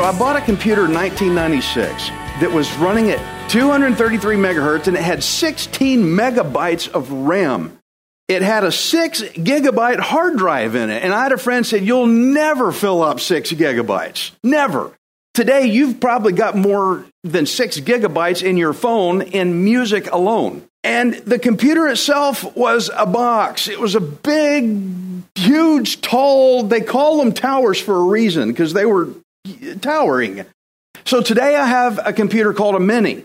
So I bought a computer in 1996 that was running at 233 megahertz and it had 16 megabytes of RAM. It had a six gigabyte hard drive in it. And I had a friend said, You'll never fill up six gigabytes. Never. Today, you've probably got more than six gigabytes in your phone in music alone. And the computer itself was a box. It was a big, huge, tall, they call them towers for a reason because they were towering. So today I have a computer called a Mini.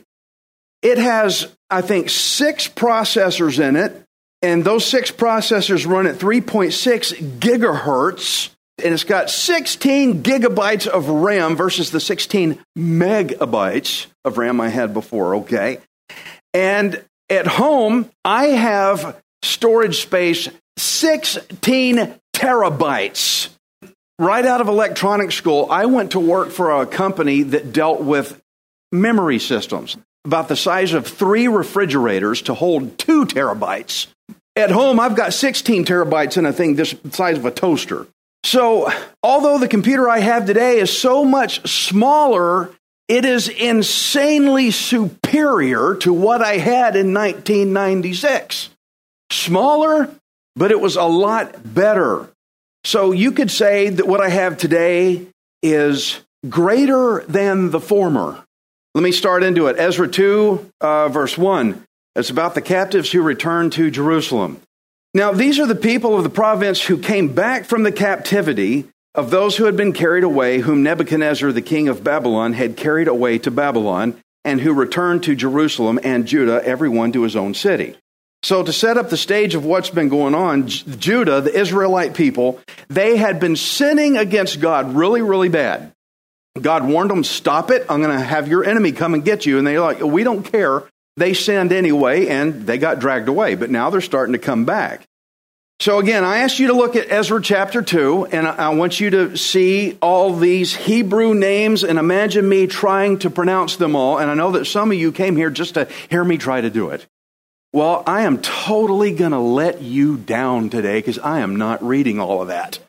It has, I think, six processors in it, and those six processors run at 3.6 gigahertz, and it's got 16 gigabytes of RAM versus the 16 megabytes of RAM I had before, okay? And at home, I have storage space 16 terabytes. Right out of electronics school, I went to work for a company that dealt with memory systems, about the size of three refrigerators to hold two terabytes. At home, I've got 16 terabytes in a thing this size of a toaster. So, although the computer I have today is so much smaller, it is insanely superior to what I had in 1996. Smaller, but it was a lot better. So you could say that what I have today is greater than the former. Let me start into it. Ezra 2, uh, verse 1. It's about the captives who returned to Jerusalem. Now, these are the people of the province who came back from the captivity of those who had been carried away, whom Nebuchadnezzar, the king of Babylon, had carried away to Babylon, and who returned to Jerusalem and Judah, everyone to his own city. So, to set up the stage of what's been going on, Judah, the Israelite people, they had been sinning against God really, really bad. God warned them, stop it. I'm going to have your enemy come and get you. And they're like, we don't care. They sinned anyway, and they got dragged away. But now they're starting to come back. So, again, I asked you to look at Ezra chapter 2, and I want you to see all these Hebrew names and imagine me trying to pronounce them all. And I know that some of you came here just to hear me try to do it. Well, I am totally going to let you down today because I am not reading all of that.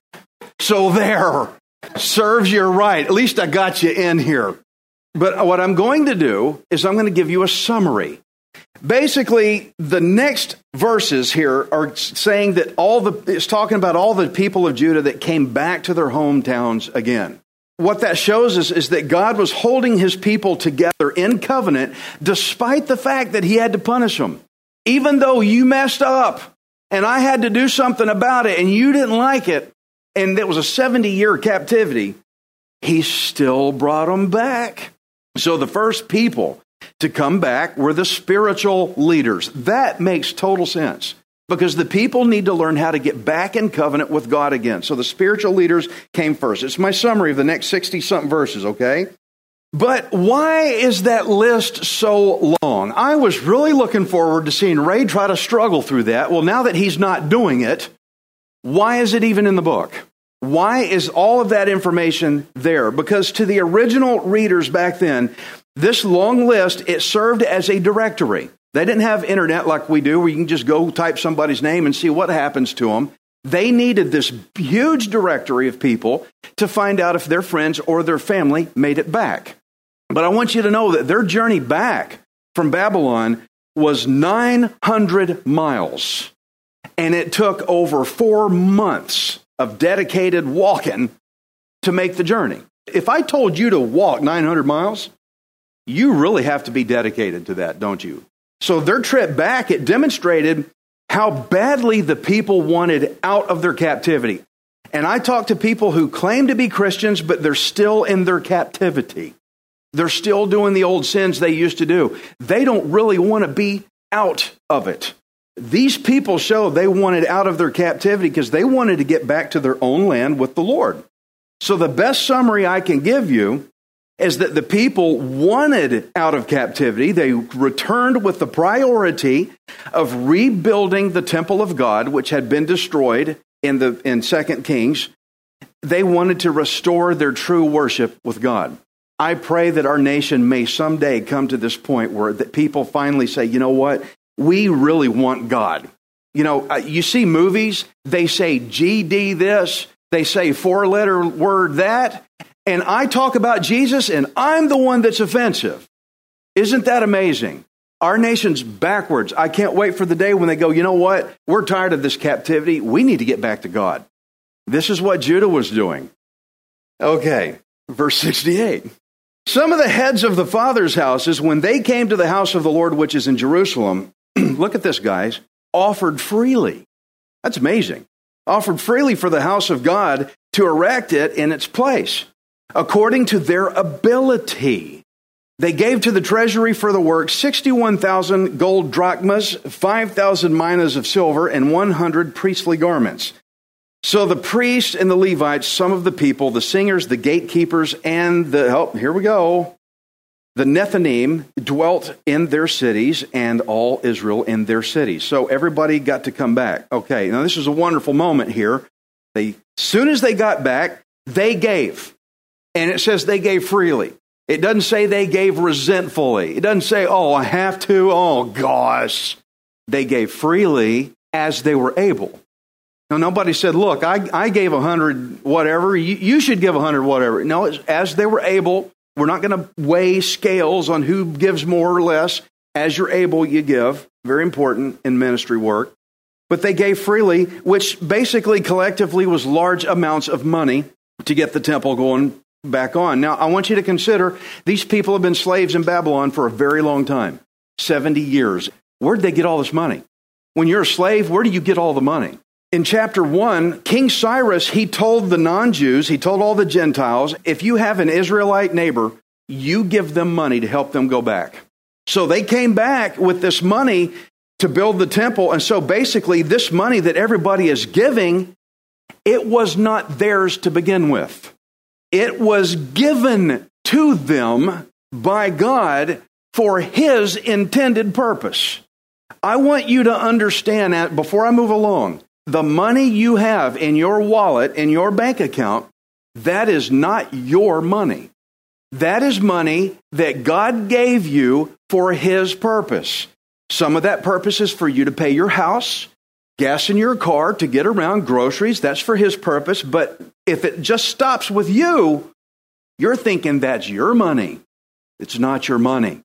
So, there serves you right. At least I got you in here. But what I'm going to do is I'm going to give you a summary. Basically, the next verses here are saying that all the, it's talking about all the people of Judah that came back to their hometowns again. What that shows us is that God was holding his people together in covenant despite the fact that he had to punish them. Even though you messed up and I had to do something about it and you didn't like it, and it was a 70 year captivity, he still brought them back. So the first people to come back were the spiritual leaders. That makes total sense because the people need to learn how to get back in covenant with God again. So the spiritual leaders came first. It's my summary of the next 60 something verses, okay? But why is that list so long? I was really looking forward to seeing Ray try to struggle through that. Well, now that he's not doing it, why is it even in the book? Why is all of that information there? Because to the original readers back then, this long list, it served as a directory. They didn't have internet like we do where you can just go type somebody's name and see what happens to them. They needed this huge directory of people to find out if their friends or their family made it back. But I want you to know that their journey back from Babylon was 900 miles. And it took over four months of dedicated walking to make the journey. If I told you to walk 900 miles, you really have to be dedicated to that, don't you? So their trip back, it demonstrated how badly the people wanted out of their captivity. And I talk to people who claim to be Christians, but they're still in their captivity. They're still doing the old sins they used to do. They don't really want to be out of it. These people show they wanted out of their captivity because they wanted to get back to their own land with the Lord. So, the best summary I can give you is that the people wanted out of captivity. They returned with the priority of rebuilding the temple of God, which had been destroyed in, the, in 2 Kings. They wanted to restore their true worship with God. I pray that our nation may someday come to this point where that people finally say, you know what? We really want God. You know, uh, you see movies, they say GD this, they say four letter word that, and I talk about Jesus and I'm the one that's offensive. Isn't that amazing? Our nation's backwards. I can't wait for the day when they go, you know what? We're tired of this captivity. We need to get back to God. This is what Judah was doing. Okay, verse 68. Some of the heads of the fathers' houses, when they came to the house of the Lord, which is in Jerusalem, look at this, guys, offered freely. That's amazing. Offered freely for the house of God to erect it in its place, according to their ability. They gave to the treasury for the work 61,000 gold drachmas, 5,000 minas of silver, and 100 priestly garments. So the priests and the Levites, some of the people, the singers, the gatekeepers, and the, oh, here we go, the Nethinim dwelt in their cities and all Israel in their cities. So everybody got to come back. Okay, now this is a wonderful moment here. They, soon as they got back, they gave. And it says they gave freely. It doesn't say they gave resentfully. It doesn't say, oh, I have to. Oh, gosh. They gave freely as they were able. Now, nobody said, look, I, I gave a hundred whatever. You, you should give a hundred whatever. No, as they were able. We're not going to weigh scales on who gives more or less. As you're able, you give. Very important in ministry work. But they gave freely, which basically collectively was large amounts of money to get the temple going back on. Now, I want you to consider these people have been slaves in Babylon for a very long time 70 years. Where'd they get all this money? When you're a slave, where do you get all the money? In chapter 1, King Cyrus, he told the non Jews, he told all the Gentiles, if you have an Israelite neighbor, you give them money to help them go back. So they came back with this money to build the temple. And so basically, this money that everybody is giving, it was not theirs to begin with. It was given to them by God for his intended purpose. I want you to understand that before I move along the money you have in your wallet, in your bank account, that is not your money. That is money that God gave you for His purpose. Some of that purpose is for you to pay your house, gas in your car, to get around, groceries. That's for His purpose. But if it just stops with you, you're thinking that's your money. It's not your money.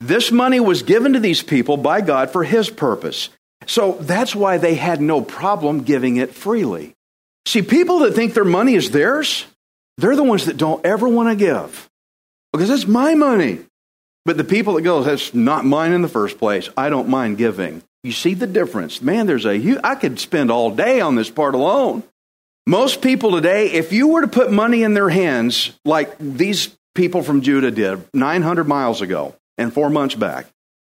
This money was given to these people by God for His purpose. So that's why they had no problem giving it freely. See, people that think their money is theirs, they're the ones that don't ever want to give because it's my money. But the people that go, that's not mine in the first place. I don't mind giving. You see the difference. Man, there's a huge, I could spend all day on this part alone. Most people today, if you were to put money in their hands like these people from Judah did 900 miles ago and four months back,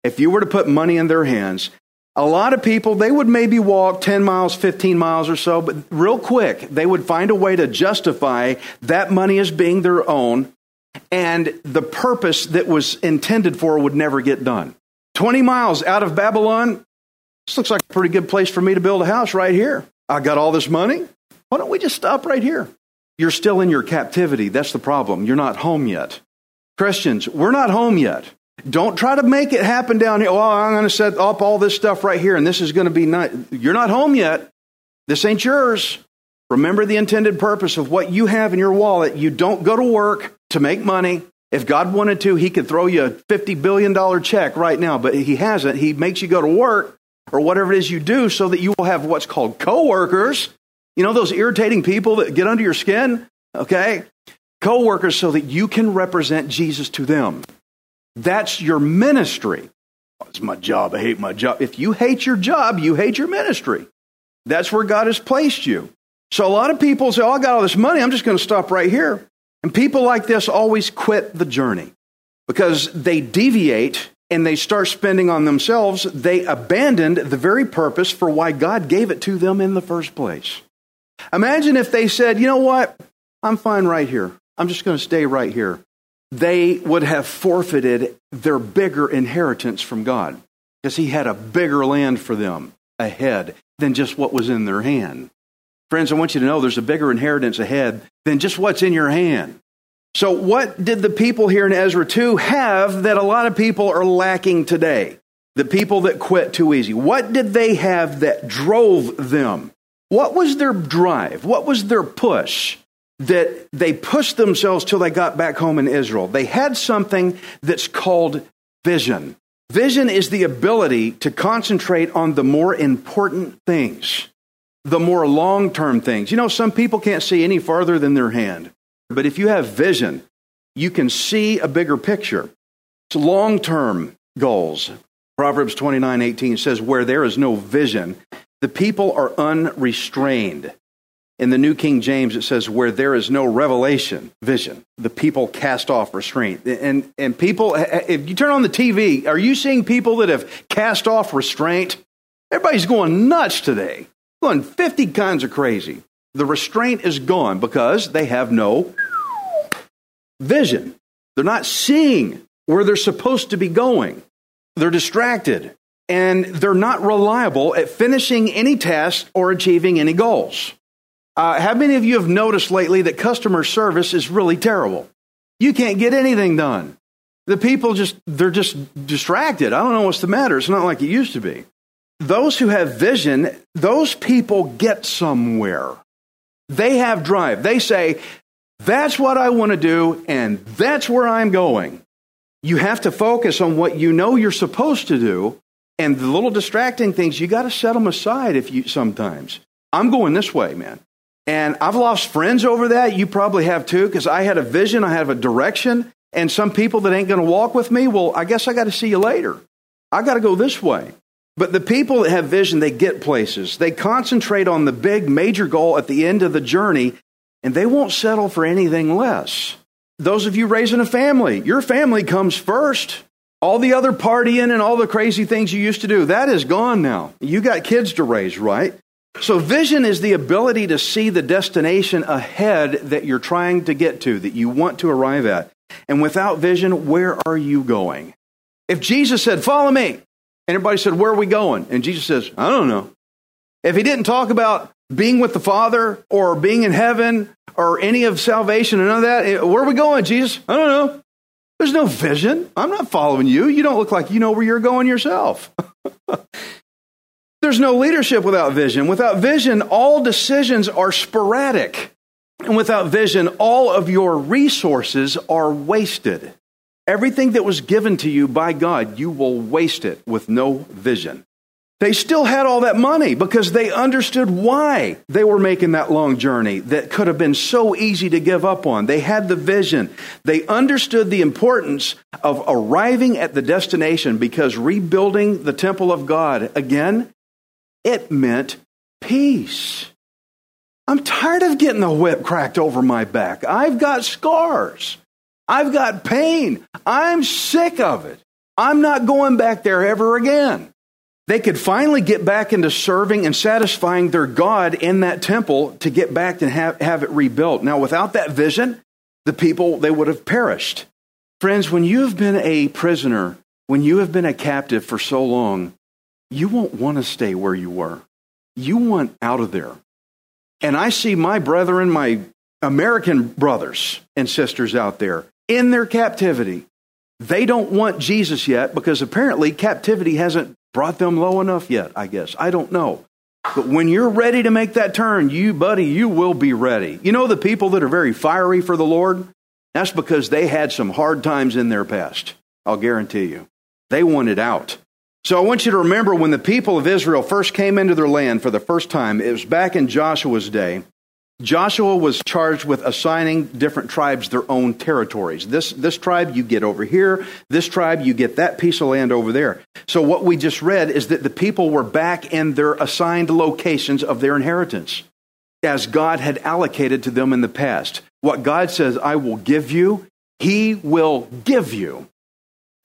if you were to put money in their hands, a lot of people, they would maybe walk 10 miles, 15 miles or so, but real quick, they would find a way to justify that money as being their own, and the purpose that was intended for would never get done. 20 miles out of Babylon, this looks like a pretty good place for me to build a house right here. I got all this money. Why don't we just stop right here? You're still in your captivity. That's the problem. You're not home yet. Christians, we're not home yet. Don't try to make it happen down here. Well, I'm going to set up all this stuff right here, and this is going to be nice. You're not home yet. This ain't yours. Remember the intended purpose of what you have in your wallet. You don't go to work to make money. If God wanted to, He could throw you a $50 billion check right now, but He hasn't. He makes you go to work or whatever it is you do so that you will have what's called coworkers. You know, those irritating people that get under your skin? Okay? Coworkers so that you can represent Jesus to them. That's your ministry. Oh, it's my job. I hate my job. If you hate your job, you hate your ministry. That's where God has placed you. So a lot of people say, Oh, I got all this money. I'm just going to stop right here. And people like this always quit the journey because they deviate and they start spending on themselves. They abandoned the very purpose for why God gave it to them in the first place. Imagine if they said, You know what? I'm fine right here. I'm just going to stay right here. They would have forfeited their bigger inheritance from God because He had a bigger land for them ahead than just what was in their hand. Friends, I want you to know there's a bigger inheritance ahead than just what's in your hand. So, what did the people here in Ezra 2 have that a lot of people are lacking today? The people that quit too easy. What did they have that drove them? What was their drive? What was their push that they pushed themselves till they got back home in Israel? They had something that's called vision. Vision is the ability to concentrate on the more important things the more long term things. You know, some people can't see any farther than their hand, but if you have vision, you can see a bigger picture. It's long term goals. Proverbs 29 18 says, Where there is no vision, the people are unrestrained. In the New King James, it says, Where there is no revelation, vision, the people cast off restraint. And, and people, eh, eh, if you turn on the TV, are you seeing people that have cast off restraint? Everybody's going nuts today going 50 kinds of crazy. The restraint is gone because they have no vision. They're not seeing where they're supposed to be going. They're distracted and they're not reliable at finishing any task or achieving any goals. Uh, how many of you have noticed lately that customer service is really terrible? You can't get anything done. The people just, they're just distracted. I don't know what's the matter. It's not like it used to be those who have vision, those people get somewhere. They have drive. They say, that's what I want to do, and that's where I'm going. You have to focus on what you know you're supposed to do, and the little distracting things, you got to set them aside if you sometimes. I'm going this way, man. And I've lost friends over that. You probably have too, because I had a vision, I have a direction, and some people that ain't going to walk with me, well, I guess I got to see you later. I got to go this way. But the people that have vision, they get places. They concentrate on the big major goal at the end of the journey, and they won't settle for anything less. Those of you raising a family, your family comes first. All the other partying and all the crazy things you used to do, that is gone now. You got kids to raise, right? So, vision is the ability to see the destination ahead that you're trying to get to, that you want to arrive at. And without vision, where are you going? If Jesus said, Follow me, and everybody said, Where are we going? And Jesus says, I don't know. If he didn't talk about being with the Father or being in heaven or any of salvation and none of that, where are we going, Jesus? I don't know. There's no vision. I'm not following you. You don't look like you know where you're going yourself. There's no leadership without vision. Without vision, all decisions are sporadic. And without vision, all of your resources are wasted. Everything that was given to you by God, you will waste it with no vision. They still had all that money because they understood why they were making that long journey that could have been so easy to give up on. They had the vision. They understood the importance of arriving at the destination because rebuilding the temple of God again, it meant peace. I'm tired of getting the whip cracked over my back. I've got scars. I've got pain. I'm sick of it. I'm not going back there ever again. They could finally get back into serving and satisfying their God in that temple to get back and have, have it rebuilt. Now, without that vision, the people, they would have perished. Friends, when you have been a prisoner, when you have been a captive for so long, you won't want to stay where you were. You want out of there. And I see my brethren, my American brothers and sisters out there in their captivity. They don't want Jesus yet because apparently captivity hasn't brought them low enough yet, I guess. I don't know. But when you're ready to make that turn, you, buddy, you will be ready. You know the people that are very fiery for the Lord? That's because they had some hard times in their past. I'll guarantee you. They wanted out. So I want you to remember when the people of Israel first came into their land for the first time, it was back in Joshua's day. Joshua was charged with assigning different tribes their own territories. This, this tribe you get over here, this tribe you get that piece of land over there. So, what we just read is that the people were back in their assigned locations of their inheritance as God had allocated to them in the past. What God says, I will give you, He will give you.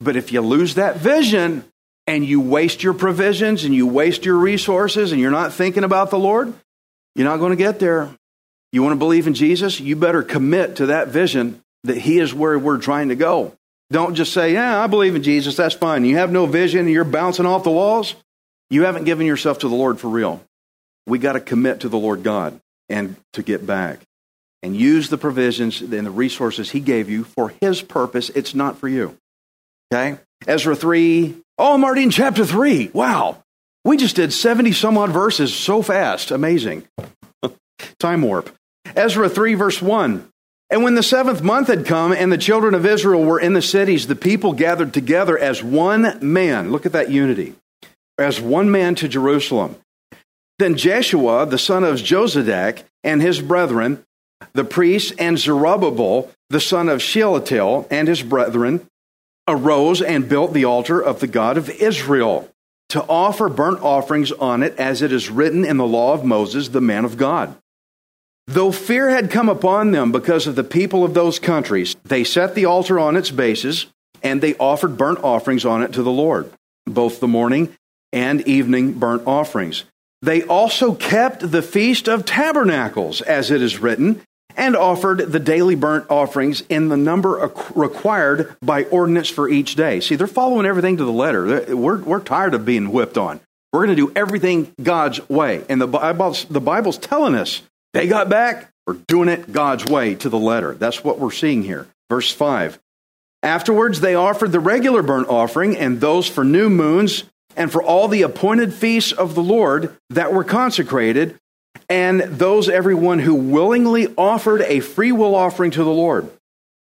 But if you lose that vision and you waste your provisions and you waste your resources and you're not thinking about the Lord, you're not going to get there. You want to believe in Jesus? You better commit to that vision that He is where we're trying to go. Don't just say, Yeah, I believe in Jesus. That's fine. You have no vision and you're bouncing off the walls. You haven't given yourself to the Lord for real. We got to commit to the Lord God and to get back and use the provisions and the resources He gave you for His purpose. It's not for you. Okay? Ezra 3. Oh, I'm already in chapter 3. Wow. We just did 70 some odd verses so fast. Amazing. Time warp. Ezra 3, verse 1. And when the seventh month had come and the children of Israel were in the cities, the people gathered together as one man. Look at that unity. As one man to Jerusalem. Then Jeshua, the son of Jozadak, and his brethren, the priests, and Zerubbabel, the son of Shealtiel, and his brethren, arose and built the altar of the God of Israel to offer burnt offerings on it, as it is written in the law of Moses, the man of God. Though fear had come upon them because of the people of those countries, they set the altar on its bases and they offered burnt offerings on it to the Lord, both the morning and evening burnt offerings. They also kept the Feast of Tabernacles, as it is written, and offered the daily burnt offerings in the number required by ordinance for each day. See, they're following everything to the letter. We're, we're tired of being whipped on. We're going to do everything God's way. And the Bible's, the Bible's telling us they got back. We're doing it God's way to the letter. That's what we're seeing here. Verse 5. Afterwards, they offered the regular burnt offering and those for new moons and for all the appointed feasts of the Lord that were consecrated, and those everyone who willingly offered a free will offering to the Lord.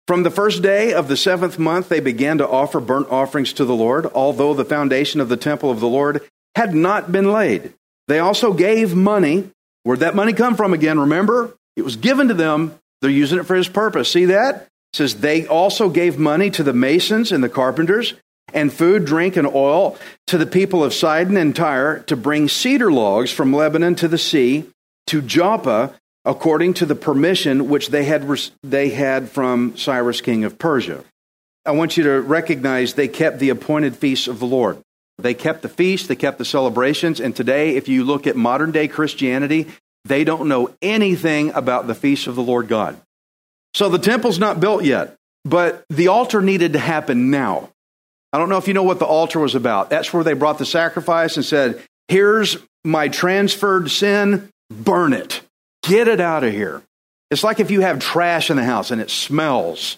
From the first day of the seventh month, they began to offer burnt offerings to the Lord, although the foundation of the temple of the Lord had not been laid. They also gave money. Where'd that money come from again? Remember? It was given to them. They're using it for his purpose. See that? It says they also gave money to the masons and the carpenters and food, drink, and oil to the people of Sidon and Tyre to bring cedar logs from Lebanon to the sea to Joppa according to the permission which they had, they had from Cyrus, king of Persia. I want you to recognize they kept the appointed feasts of the Lord. They kept the feast, they kept the celebrations, and today, if you look at modern day Christianity, they don't know anything about the feasts of the Lord God. So the temple's not built yet, but the altar needed to happen now. I don't know if you know what the altar was about. That's where they brought the sacrifice and said, Here's my transferred sin, burn it, get it out of here. It's like if you have trash in the house and it smells.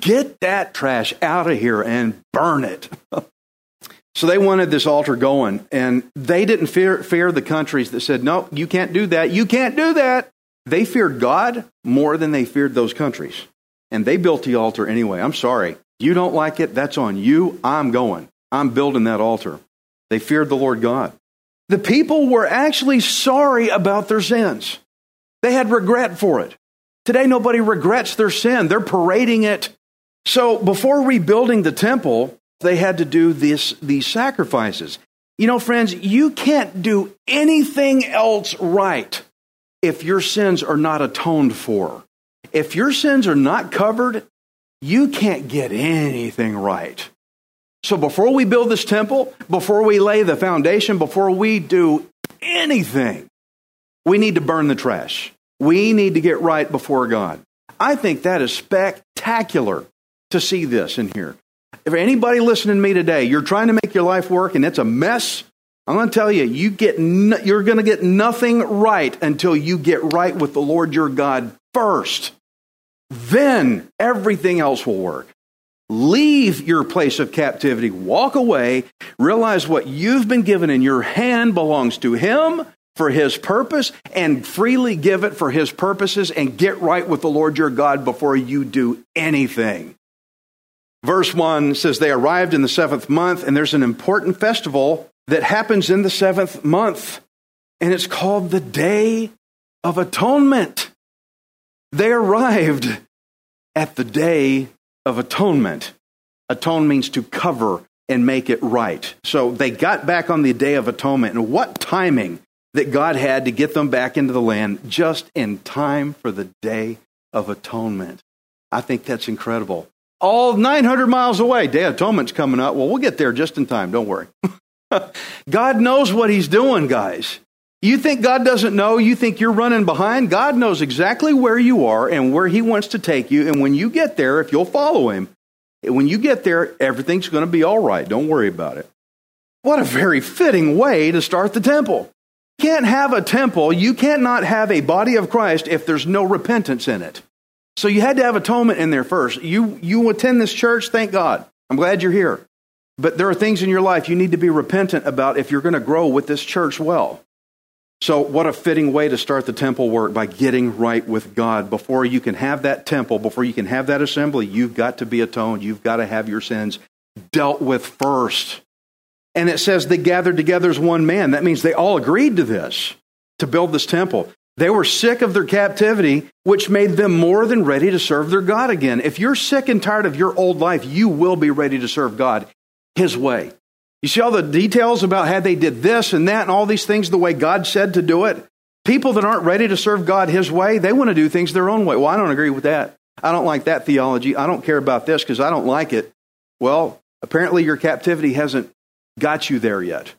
Get that trash out of here and burn it. so they wanted this altar going, and they didn't fear, fear the countries that said, No, you can't do that. You can't do that. They feared God more than they feared those countries. And they built the altar anyway. I'm sorry. You don't like it, that's on you. I'm going. I'm building that altar. They feared the Lord God. The people were actually sorry about their sins. They had regret for it. Today, nobody regrets their sin, they're parading it. So, before rebuilding the temple, they had to do this, these sacrifices. You know, friends, you can't do anything else right if your sins are not atoned for. If your sins are not covered, you can't get anything right. So before we build this temple, before we lay the foundation, before we do anything, we need to burn the trash. We need to get right before God. I think that is spectacular to see this in here. If anybody listening to me today, you're trying to make your life work and it's a mess, I'm going to tell you, you get no, you're going to get nothing right until you get right with the Lord your God first. Then everything else will work. Leave your place of captivity, walk away, realize what you've been given in your hand belongs to Him for His purpose, and freely give it for His purposes, and get right with the Lord your God before you do anything. Verse 1 says, They arrived in the seventh month, and there's an important festival that happens in the seventh month, and it's called the Day of Atonement. They arrived at the day of atonement. Atone means to cover and make it right. So they got back on the day of atonement. And what timing that God had to get them back into the land just in time for the day of atonement. I think that's incredible. All 900 miles away, Day of Atonement's coming up. Well, we'll get there just in time. Don't worry. God knows what He's doing, guys. You think God doesn't know? You think you're running behind? God knows exactly where you are and where He wants to take you. And when you get there, if you'll follow Him, when you get there, everything's going to be all right. Don't worry about it. What a very fitting way to start the temple. You can't have a temple, you can't not have a body of Christ if there's no repentance in it. So you had to have atonement in there first. You, you attend this church, thank God. I'm glad you're here. But there are things in your life you need to be repentant about if you're going to grow with this church well. So, what a fitting way to start the temple work by getting right with God. Before you can have that temple, before you can have that assembly, you've got to be atoned. You've got to have your sins dealt with first. And it says they gathered together as one man. That means they all agreed to this, to build this temple. They were sick of their captivity, which made them more than ready to serve their God again. If you're sick and tired of your old life, you will be ready to serve God His way. You see all the details about how they did this and that and all these things the way God said to do it? People that aren't ready to serve God His way, they want to do things their own way. Well, I don't agree with that. I don't like that theology. I don't care about this because I don't like it. Well, apparently your captivity hasn't got you there yet.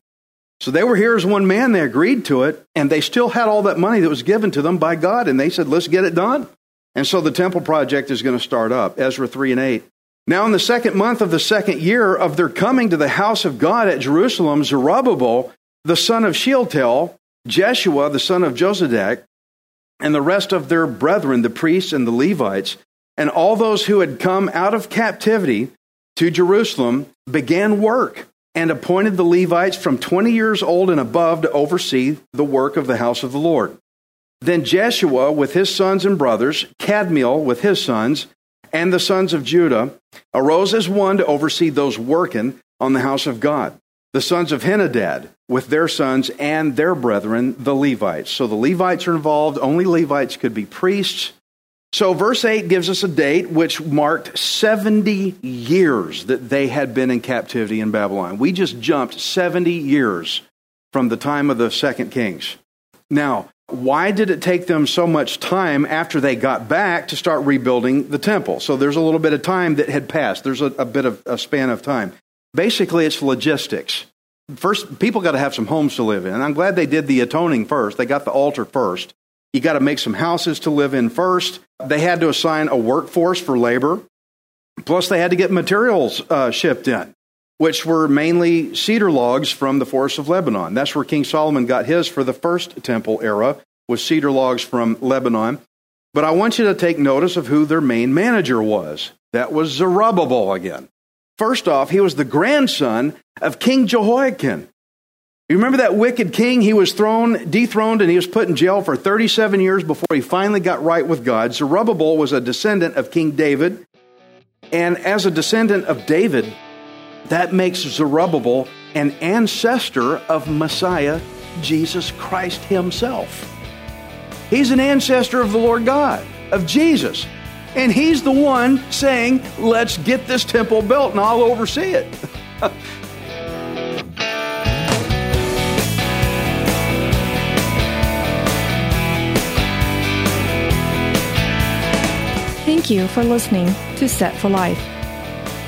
So they were here as one man. They agreed to it, and they still had all that money that was given to them by God, and they said, let's get it done. And so the temple project is going to start up, Ezra 3 and 8. Now, in the second month of the second year of their coming to the house of God at Jerusalem, Zerubbabel, the son of Shealtiel, Jeshua, the son of Jozadak, and the rest of their brethren, the priests and the Levites, and all those who had come out of captivity to Jerusalem, began work and appointed the Levites from 20 years old and above to oversee the work of the house of the Lord. Then Jeshua with his sons and brothers, Kadmiel with his sons, and the sons of Judah arose as one to oversee those working on the house of God. The sons of Henadad with their sons and their brethren, the Levites. So the Levites are involved. Only Levites could be priests. So, verse 8 gives us a date which marked 70 years that they had been in captivity in Babylon. We just jumped 70 years from the time of the second kings. Now, why did it take them so much time after they got back to start rebuilding the temple? So, there's a little bit of time that had passed. There's a, a bit of a span of time. Basically, it's logistics. First, people got to have some homes to live in. I'm glad they did the atoning first. They got the altar first. You got to make some houses to live in first. They had to assign a workforce for labor. Plus, they had to get materials uh, shipped in, which were mainly cedar logs from the forests of Lebanon. That's where King Solomon got his for the first temple era, was cedar logs from Lebanon. But I want you to take notice of who their main manager was. That was Zerubbabel again. First off, he was the grandson of King Jehoiakim. You remember that wicked king? He was thrown, dethroned, and he was put in jail for 37 years before he finally got right with God. Zerubbabel was a descendant of King David. And as a descendant of David, that makes Zerubbabel an ancestor of Messiah, Jesus Christ himself. He's an ancestor of the Lord God, of Jesus. And he's the one saying, let's get this temple built and I'll oversee it. Thank you for listening to Set for Life.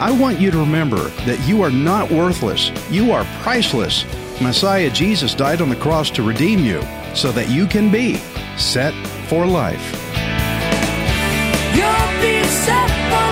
I want you to remember that you are not worthless. You are priceless. Messiah Jesus died on the cross to redeem you so that you can be set for life. You'll be set for